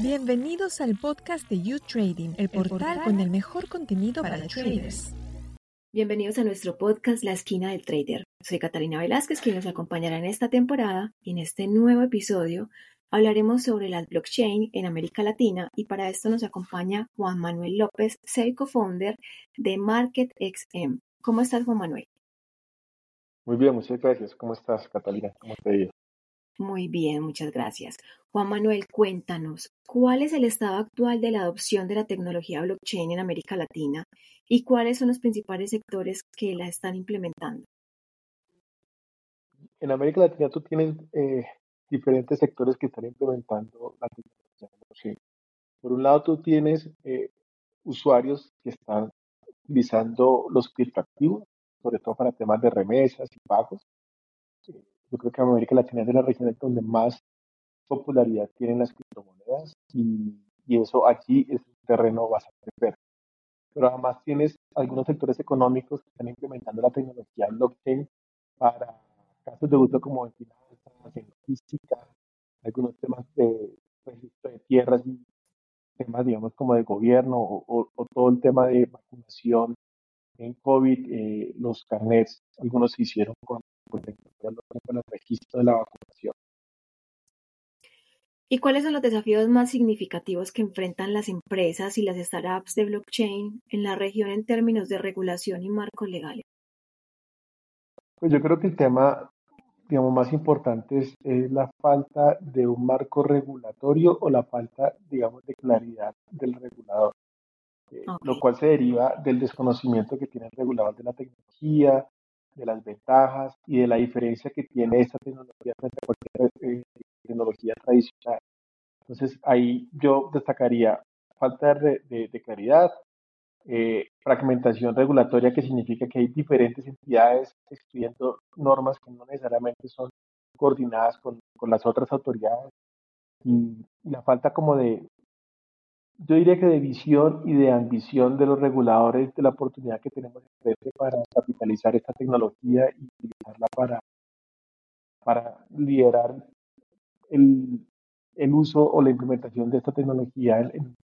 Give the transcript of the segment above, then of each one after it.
Bienvenidos al podcast de You Trading, el portal con el mejor contenido para traders. Bienvenidos a nuestro podcast La Esquina del Trader. Soy Catalina Velázquez, quien nos acompañará en esta temporada y en este nuevo episodio hablaremos sobre las blockchain en América Latina y para esto nos acompaña Juan Manuel López, CEO founder de MarketXM. ¿Cómo estás, Juan Manuel? Muy bien, muchas gracias. ¿Cómo estás, Catalina? ¿Cómo te ha ido? Muy bien, muchas gracias. Juan Manuel, cuéntanos, ¿cuál es el estado actual de la adopción de la tecnología blockchain en América Latina y cuáles son los principales sectores que la están implementando? En América Latina tú tienes eh, diferentes sectores que están implementando la tecnología blockchain. Por un lado, tú tienes eh, usuarios que están utilizando los criptoactivos, sobre todo para temas de remesas y pagos. Yo creo que América Latina es de las regiones donde más popularidad tienen las criptomonedas y, y eso aquí es un terreno bastante verde. Pero además tienes algunos sectores económicos que están implementando la tecnología blockchain para casos de uso como en finanzas, en logística, algunos temas de registro de tierras y temas, digamos, como de gobierno o, todo el tema de vacunación en COVID, eh, los carnets, algunos se hicieron con, con el registro de la vacunación. ¿Y cuáles son los desafíos más significativos que enfrentan las empresas y las startups de blockchain en la región en términos de regulación y marcos legales? Pues yo creo que el tema, digamos, más importante es, la falta de un marco regulatorio o la falta, digamos, de claridad del regulador, eh, lo cual se deriva del desconocimiento que tiene el regulador de la tecnología, de las ventajas y de la diferencia que tiene esta tecnología frente a cualquier eh, tecnología tradicional. Entonces ahí yo destacaría falta de, claridad, eh, fragmentación regulatoria, que significa que hay diferentes entidades escribiendo normas que no necesariamente son coordinadas con, las otras autoridades y, la falta como de, yo diría que de visión y de ambición de los reguladores de la oportunidad que tenemos para capitalizar esta tecnología y utilizarla para, para liderar el, el uso o la implementación de esta tecnología en,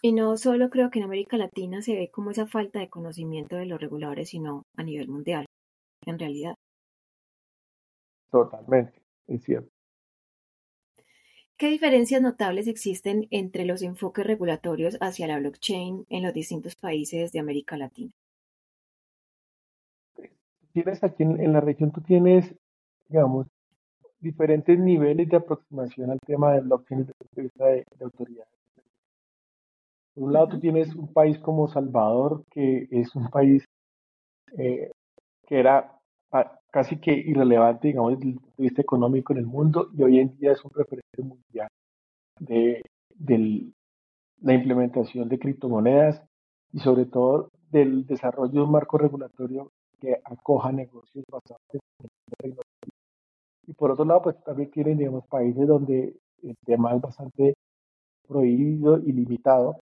y no solo creo que en América Latina se ve como esa falta de conocimiento de los reguladores, sino a nivel mundial, en realidad. Totalmente, es cierto. ¿Qué diferencias notables existen entre los enfoques regulatorios hacia la blockchain en los distintos países de América Latina? Tienes aquí en la región, tú tienes digamos, diferentes niveles de aproximación al tema del blockchain desde el punto de vista de, autoridades. Por un lado, tú tienes un país como Salvador, que es un país eh, que era casi que irrelevante, digamos, desde el punto de vista económico en el mundo, y hoy en día es un referente mundial de, la implementación de criptomonedas y sobre todo del desarrollo de un marco regulatorio que acoja negocios basados en tecnología y por otro lado, pues también tienen, digamos, países donde el tema es bastante prohibido y limitado.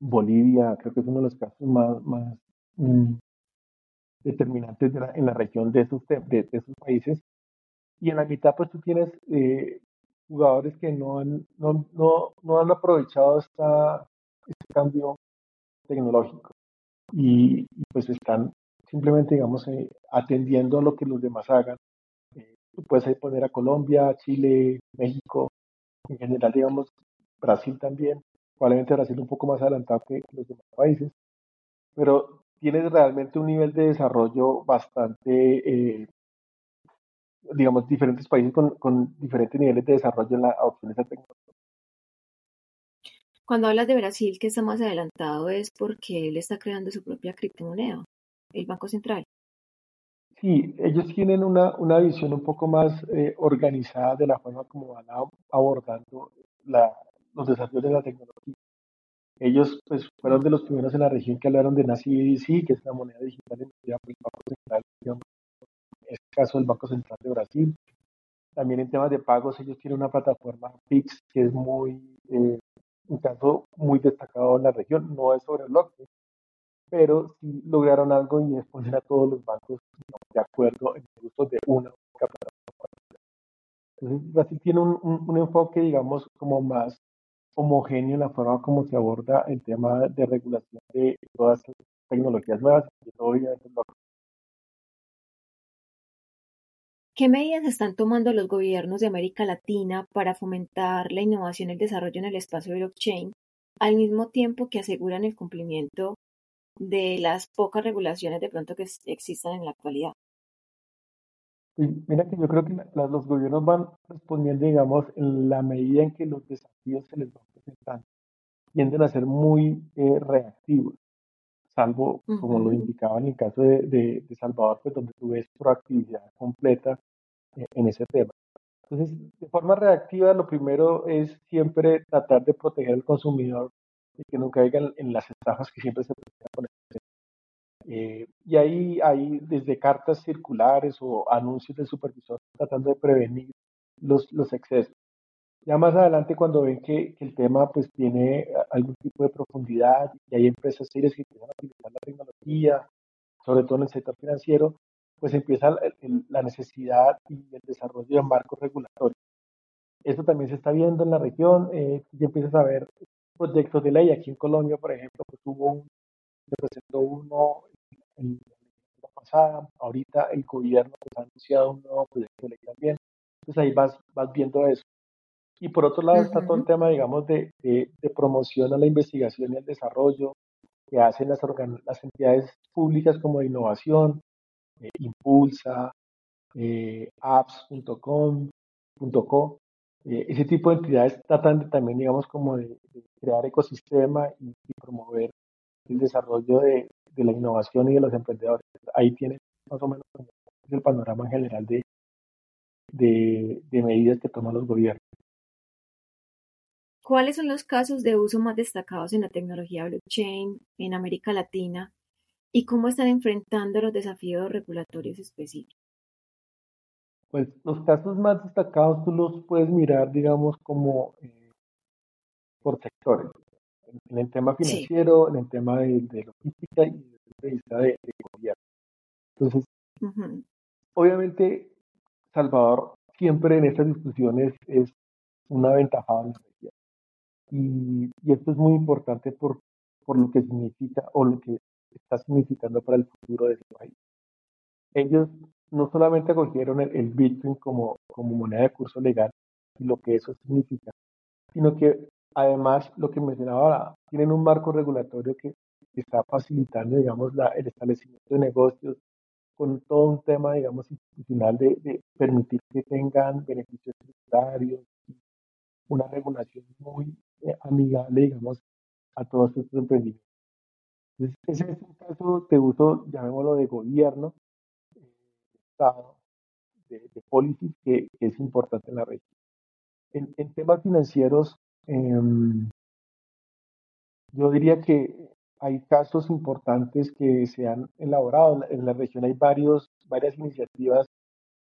Bolivia creo que es uno de los casos más, más mm, determinantes en la región de esos, de, esos países. Y en la mitad, pues tú tienes eh, jugadores que no han, no, no, no han aprovechado esta, este cambio tecnológico. Y, pues están simplemente, digamos, eh, atendiendo a lo que los demás hagan. Puedes poner a Colombia, Chile, México, en general, digamos, Brasil también, probablemente Brasil un poco más adelantado que los demás países, pero tienes realmente un nivel de desarrollo bastante, eh, digamos, diferentes países con, con, diferentes niveles de desarrollo en la adopción de esa tecnología. Cuando hablas de Brasil, que está más adelantado, es porque él está creando su propia criptomoneda, el Banco Central. Sí, ellos tienen una, una visión un poco más eh, organizada de la forma como van abordando la, los desafíos de la tecnología. Ellos pues, fueron de los primeros en la región que hablaron de NACI que es la moneda digital emitida por el Banco Central, en este caso el Banco Central de Brasil. También en temas de pagos, ellos tienen una plataforma Pix que es muy, eh, un caso muy destacado en la región, no es sobre blockchain, pero sí lograron algo y es poner a todos los bancos de acuerdo en el uso de una única plataforma. Entonces, Brasil tiene un, un, enfoque, digamos, como más homogéneo la forma como se aborda el tema de regulación de todas las tecnologías nuevas ¿Qué medidas están tomando los gobiernos de América Latina para fomentar la innovación y el desarrollo en el espacio de blockchain, al mismo tiempo que aseguran el cumplimiento de las pocas regulaciones de pronto que existan en la actualidad? Mira que yo creo que los gobiernos van respondiendo, digamos, en la medida en que los desafíos se les van presentando, tienden a ser muy eh, reactivos, salvo, como lo indicaba en el caso de, de, Salvador, pues donde tú ves proactividad completa en ese tema. Entonces, de forma reactiva, lo primero es siempre tratar de proteger al consumidor y que no caigan en las estafas que siempre se presentan con el eh, y ahí hay desde cartas circulares o anuncios del supervisor tratando de prevenir los, los excesos. Ya más adelante cuando ven que, que, el tema pues tiene algún tipo de profundidad y hay empresas serias que empiezan a utilizar la tecnología, sobre todo en el sector financiero, pues empieza la necesidad y el desarrollo de marcos regulatorios. Esto también se está viendo en la región, eh, ya empiezas a ver proyectos de ley. Aquí en Colombia, por ejemplo, pues hubo un, se presentó uno en la pasada, ahorita el gobierno pues, ha anunciado un nuevo proyecto de ley también. Entonces ahí vas, vas viendo eso. Y por otro lado está todo el tema, digamos, de, de, promoción a la investigación y al desarrollo que hacen las, las entidades públicas como de innovación, eh, Impulsa, eh, apps.com, .co. Eh, ese tipo de entidades tratan también, digamos, como de, crear ecosistema y, promover el desarrollo de, la innovación y de los emprendedores. Ahí tiene más o menos el panorama general de, de, de medidas que toman los gobiernos. ¿Cuáles son los casos de uso más destacados en la tecnología blockchain en América Latina y cómo están enfrentando los desafíos regulatorios específicos. Pues los casos más destacados tú los puedes mirar, digamos, como eh, por sectores. En el tema financiero, en el tema de, logística y desde el de, de gobierno. Entonces, obviamente, Salvador siempre en estas discusiones es una aventajado. Y, y, esto es muy importante por, por lo que significa o lo que está significando para el futuro de ese país. Ellos no solamente acogieron el, Bitcoin como, como moneda de curso legal y lo que eso significa, sino que además lo que mencionaba, tienen un marco regulatorio que está facilitando, digamos, la, el establecimiento de negocios con todo un tema, digamos, institucional de, de permitir que tengan beneficios tributarios, una regulación muy eh, amigable, digamos, a todos estos emprendimientos. Entonces, ese es un caso de uso, llamémoslo, de gobierno, de Estado, de, de policy, que, es importante en la región. En, temas financieros, em, yo diría que hay casos importantes que se han elaborado. En la región hay varios, varias iniciativas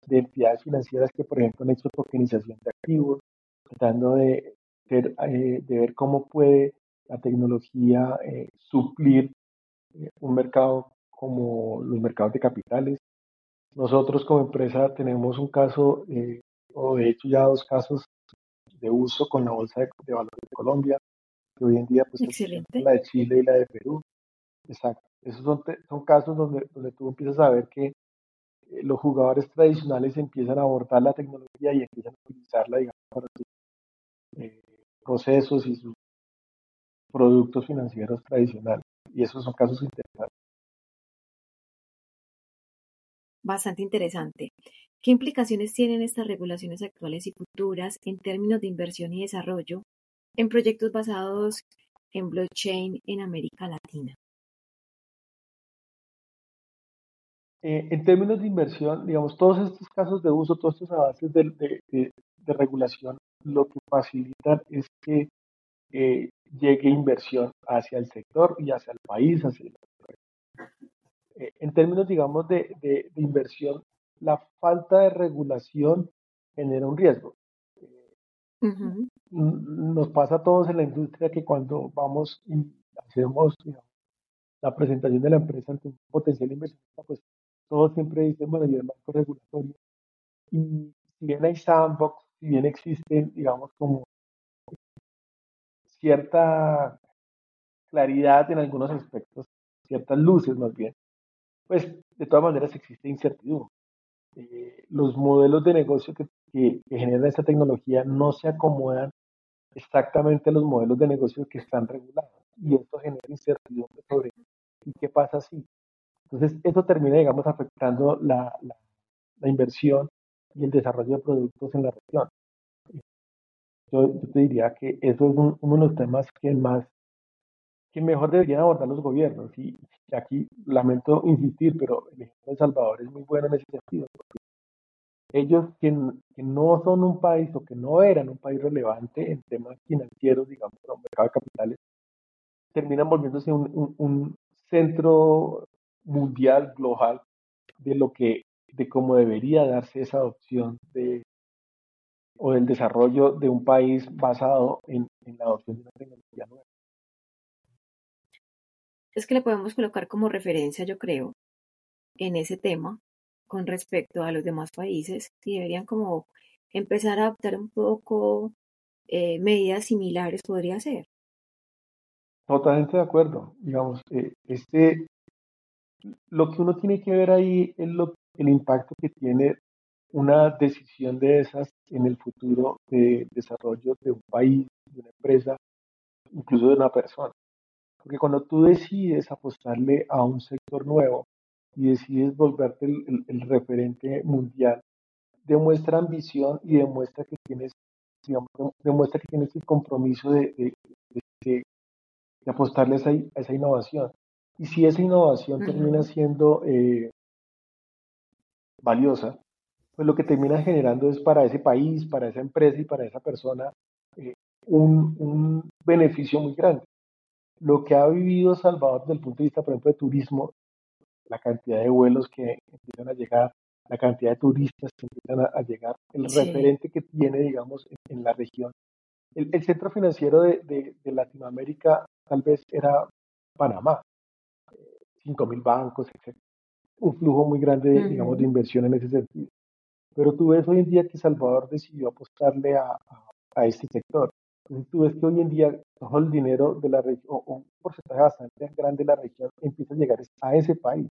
de entidades financieras que, por ejemplo, han hecho tokenización de activos, tratando de, eh, de ver cómo puede la tecnología eh, suplir eh, un mercado como los mercados de capitales. Nosotros como empresa tenemos un caso, eh, o de hecho ya dos casos de uso con la Bolsa de, Valores de Colombia, que hoy en día pues la de Chile y la de Perú. Exacto. Esos son, son casos donde, donde tú empiezas a ver que eh, los jugadores tradicionales empiezan a abordar la tecnología y empiezan a utilizarla, digamos, para sus procesos y sus productos financieros tradicionales y esos son casos interesantes. Bastante interesante. ¿Qué implicaciones tienen estas regulaciones actuales y futuras en términos de inversión y desarrollo en proyectos basados en blockchain en América Latina? Eh, en términos de inversión, digamos, todos estos casos de uso, todos estos avances de, regulación, lo que facilitan es que eh, llegue inversión hacia el sector y hacia el país. Hacia el... Eh, en términos, digamos, de, inversión, la falta de regulación genera un riesgo. Nos pasa a todos en la industria que cuando vamos y hacemos la presentación de la empresa ante un potencial inversionista, pues todos siempre dicen, bueno, y el marco regulatorio. Y si bien hay sandbox, si bien existen, digamos, como cierta claridad en algunos aspectos, ciertas luces más bien, pues de todas maneras existe incertidumbre. Eh, los modelos de negocio que, que, generan esta tecnología no se acomodan exactamente a los modelos de negocio que están regulados y esto genera incertidumbre sobre y qué pasa así. Entonces, eso termina, digamos, afectando la, la, la inversión y el desarrollo de productos en la región. Yo, yo te diría que eso es un, uno de los temas que más que mejor deberían abordar los gobiernos. Y aquí lamento insistir, pero el ejemplo de Salvador es muy bueno en ese sentido. ellos que, no son un país o que no eran un país relevante en temas financieros, digamos, el mercado de capitales, terminan volviéndose un centro mundial, global, de lo que, de cómo debería darse esa adopción de, o del desarrollo de un país basado en, en la adopción de una tecnología nueva. Es que le podemos colocar como referencia, yo creo, en ese tema con respecto a los demás países y deberían como empezar a adoptar un poco eh, medidas similares, podría ser. Totalmente de acuerdo. Digamos, eh, este, lo que uno tiene que ver ahí es lo, el impacto que tiene una decisión de esas en el futuro de desarrollo de un país, de una empresa, incluso de una persona. Porque cuando tú decides apostarle a un sector nuevo y decides volverte el, el, el referente mundial, demuestra ambición y demuestra que tienes, digamos, demuestra que tienes el compromiso de, de, de, de apostarle a esa, a esa, innovación. Y si esa innovación uh -huh. termina siendo eh, valiosa, pues lo que termina generando es para ese país, para esa empresa y para esa persona eh, un, un beneficio muy grande lo que ha vivido Salvador desde el punto de vista, por ejemplo, de turismo, la cantidad de vuelos que empiezan a llegar, la cantidad de turistas que empiezan a, a llegar, el sí. referente que tiene, digamos, en, en la región. El, el, centro financiero de, de, de, Latinoamérica tal vez era Panamá, eh, 5.000 bancos, etc. Un flujo muy grande, uh -huh. digamos, de inversión en ese sentido. Pero tú ves hoy en día que Salvador decidió apostarle a, a, a este sector. Tú ves que hoy en día todo el dinero de la región, o un porcentaje bastante grande de la región, empieza a llegar a ese país.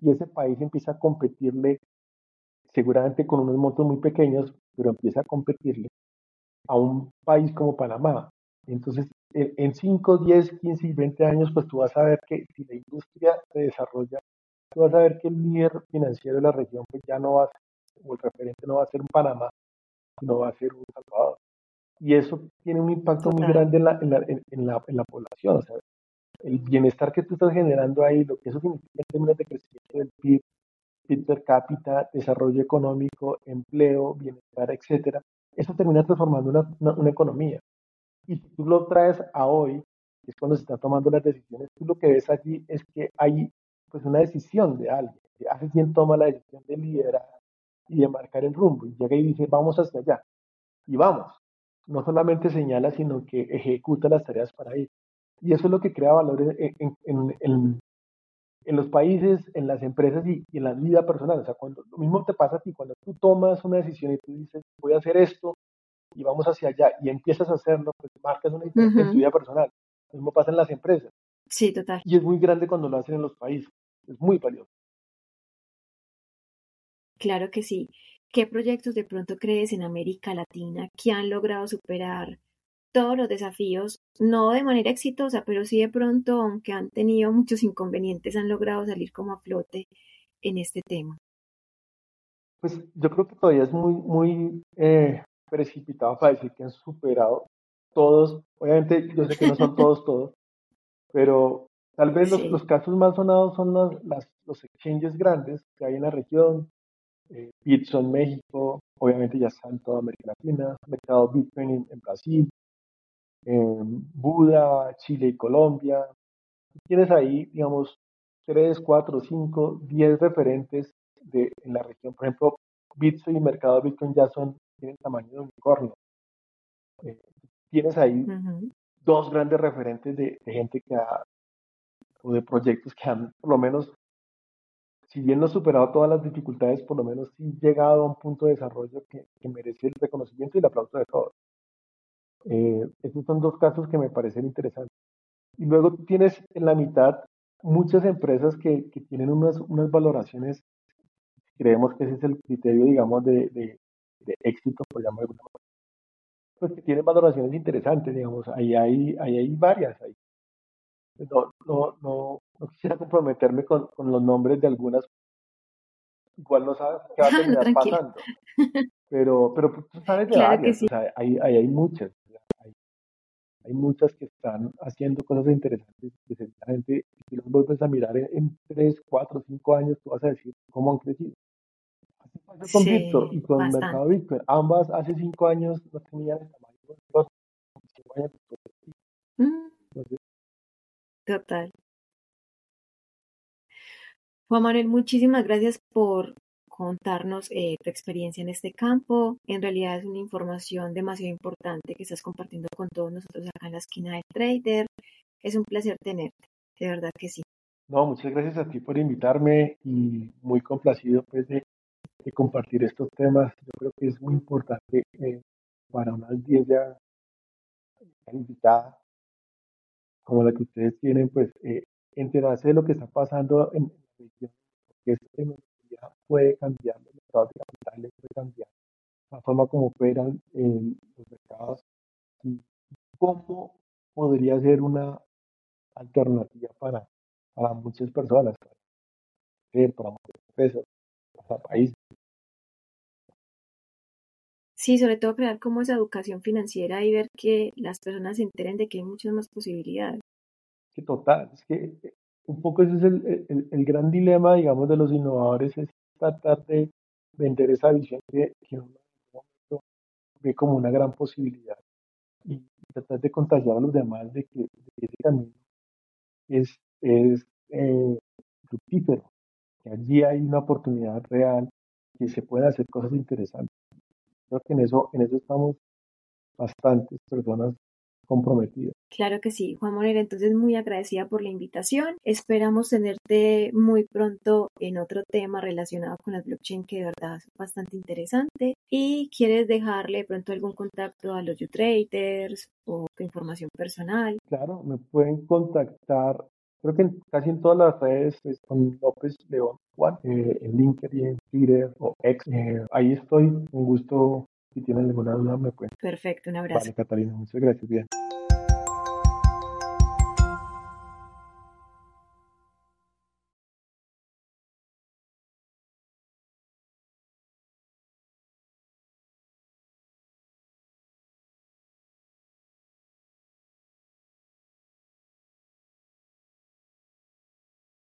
Y ese país empieza a competirle, seguramente con unos montos muy pequeños, pero empieza a competirle a un país como Panamá. Entonces, en 5, 10, 15 y 20 años, pues tú vas a ver que si la industria se desarrolla, tú vas a ver que el líder financiero de la región, pues ya no va a ser, o el referente no va a ser un Panamá, sino va a ser un Salvador y eso tiene un impacto Total. muy grande en la, en, la, en, la, en la población. O sea, el bienestar que tú estás generando ahí, lo que eso significa en términos de crecimiento del PIB, PIB per cápita, desarrollo económico, empleo, bienestar, etcétera, eso termina transformando una, una, una economía. Y si tú lo traes a hoy, que es cuando se están tomando las decisiones, tú lo que ves allí es que hay pues una decisión de alguien, que hace quien toma la decisión de liderar y de marcar el rumbo, y llega y dice, vamos hacia allá, y vamos no solamente señala, sino que ejecuta las tareas para ir. Y eso es lo que crea valor en, en, en, en los países, en las empresas y, y, en la vida personal. O sea, cuando lo mismo te pasa a ti, cuando tú tomas una decisión y tú dices, voy a hacer esto y vamos hacia allá y empiezas a hacerlo, pues marcas una diferencia uh -huh. en tu vida personal. Lo mismo pasa en las empresas. Sí, total. Y es muy grande cuando lo hacen en los países. Es muy valioso. Claro que sí. ¿Qué proyectos de pronto crees en América Latina que han logrado superar todos los desafíos, no de manera exitosa, pero sí de pronto, aunque han tenido muchos inconvenientes, han logrado salir como a flote en este tema? Pues yo creo que todavía es muy, muy eh, precipitado para decir que han superado todos. Obviamente yo sé que no son todos, todos, pero tal vez sí. los, los, casos más sonados son las, los exchanges grandes que hay en la región, eh, Bitson México, obviamente ya está en toda América Latina, mercado Bitcoin en, en Brasil, eh, Buda, Chile y Colombia. Tienes ahí, digamos, 3, 4, 5, 10 referentes de, en la región. Por ejemplo, Bitcoin y mercado Bitcoin ya son, tienen tamaño de unicornio. Eh, tienes ahí uh -huh. dos grandes referentes de, de gente que ha, o de proyectos que han por lo menos si bien no he superado todas las dificultades, por lo menos sí llegado a un punto de desarrollo que, merece el reconocimiento y el aplauso de todos. Eh, estos son dos casos que me parecen interesantes. Y luego tienes en la mitad muchas empresas que, tienen unas, unas valoraciones, creemos que ese es el criterio, digamos, de, éxito, por llamarlo pues que tienen valoraciones interesantes, digamos, ahí hay, ahí hay varias. No, no, no, no quisiera comprometerme con, con, los nombres de algunas, igual no sabes qué va a terminar pasando. Pero, pero pues, tú sabes de varias, o sea, ahí, ahí hay muchas. Hay muchas que están haciendo cosas interesantes que si los vuelves a mirar en, 3, 4, 5 años, tú vas a decir cómo han crecido. Así pasó con Bitcoin y con el mercado Bitcoin. Ambas hace 5 años no tenían el tamaño años mm. Total. Juan Manuel, muchísimas gracias por contarnos eh, tu experiencia en este campo. En realidad es una información demasiado importante que estás compartiendo con todos nosotros acá en la esquina del trader. Es un placer tenerte, de verdad que sí. No, muchas gracias a ti por invitarme y muy complacido pues de, compartir estos temas. Yo creo que es muy importante eh, para una audiencia invitada como la que ustedes tienen, pues eh, enterarse de lo que está pasando en la región, porque esto puede cambiar los mercados de capitales, puede cambiar la forma como operan en los mercados y cómo podría ser una alternativa para, para muchas personas, para, para muchas empresas, para países. Sí, sobre todo crear como esa educación financiera y ver que las personas se enteren de que hay muchas más posibilidades. Sí, total, es que un poco ese es el, el, gran dilema, digamos, de los innovadores, es tratar de vender esa visión que, que uno ve como una gran posibilidad y tratar de contagiar a los demás de que, ese camino es, es eh, fructífero, que allí hay una oportunidad real, que se pueden hacer cosas interesantes. Creo que en eso, en eso estamos bastantes personas comprometido. Claro que sí, Juan Morera, entonces muy agradecida por la invitación. Esperamos tenerte muy pronto en otro tema relacionado con la blockchain que de verdad es bastante interesante. ¿Y quieres dejarle pronto algún contacto a los traders o tu información personal? Claro, me pueden contactar creo que casi en todas las redes pues, con López León Juan, eh, en LinkedIn, en Twitter o X. Eh, ahí estoy, un gusto. Si tienen alguna duda me pueden. Perfecto, un abrazo. Vale, Catalina, muchas gracias. Bien.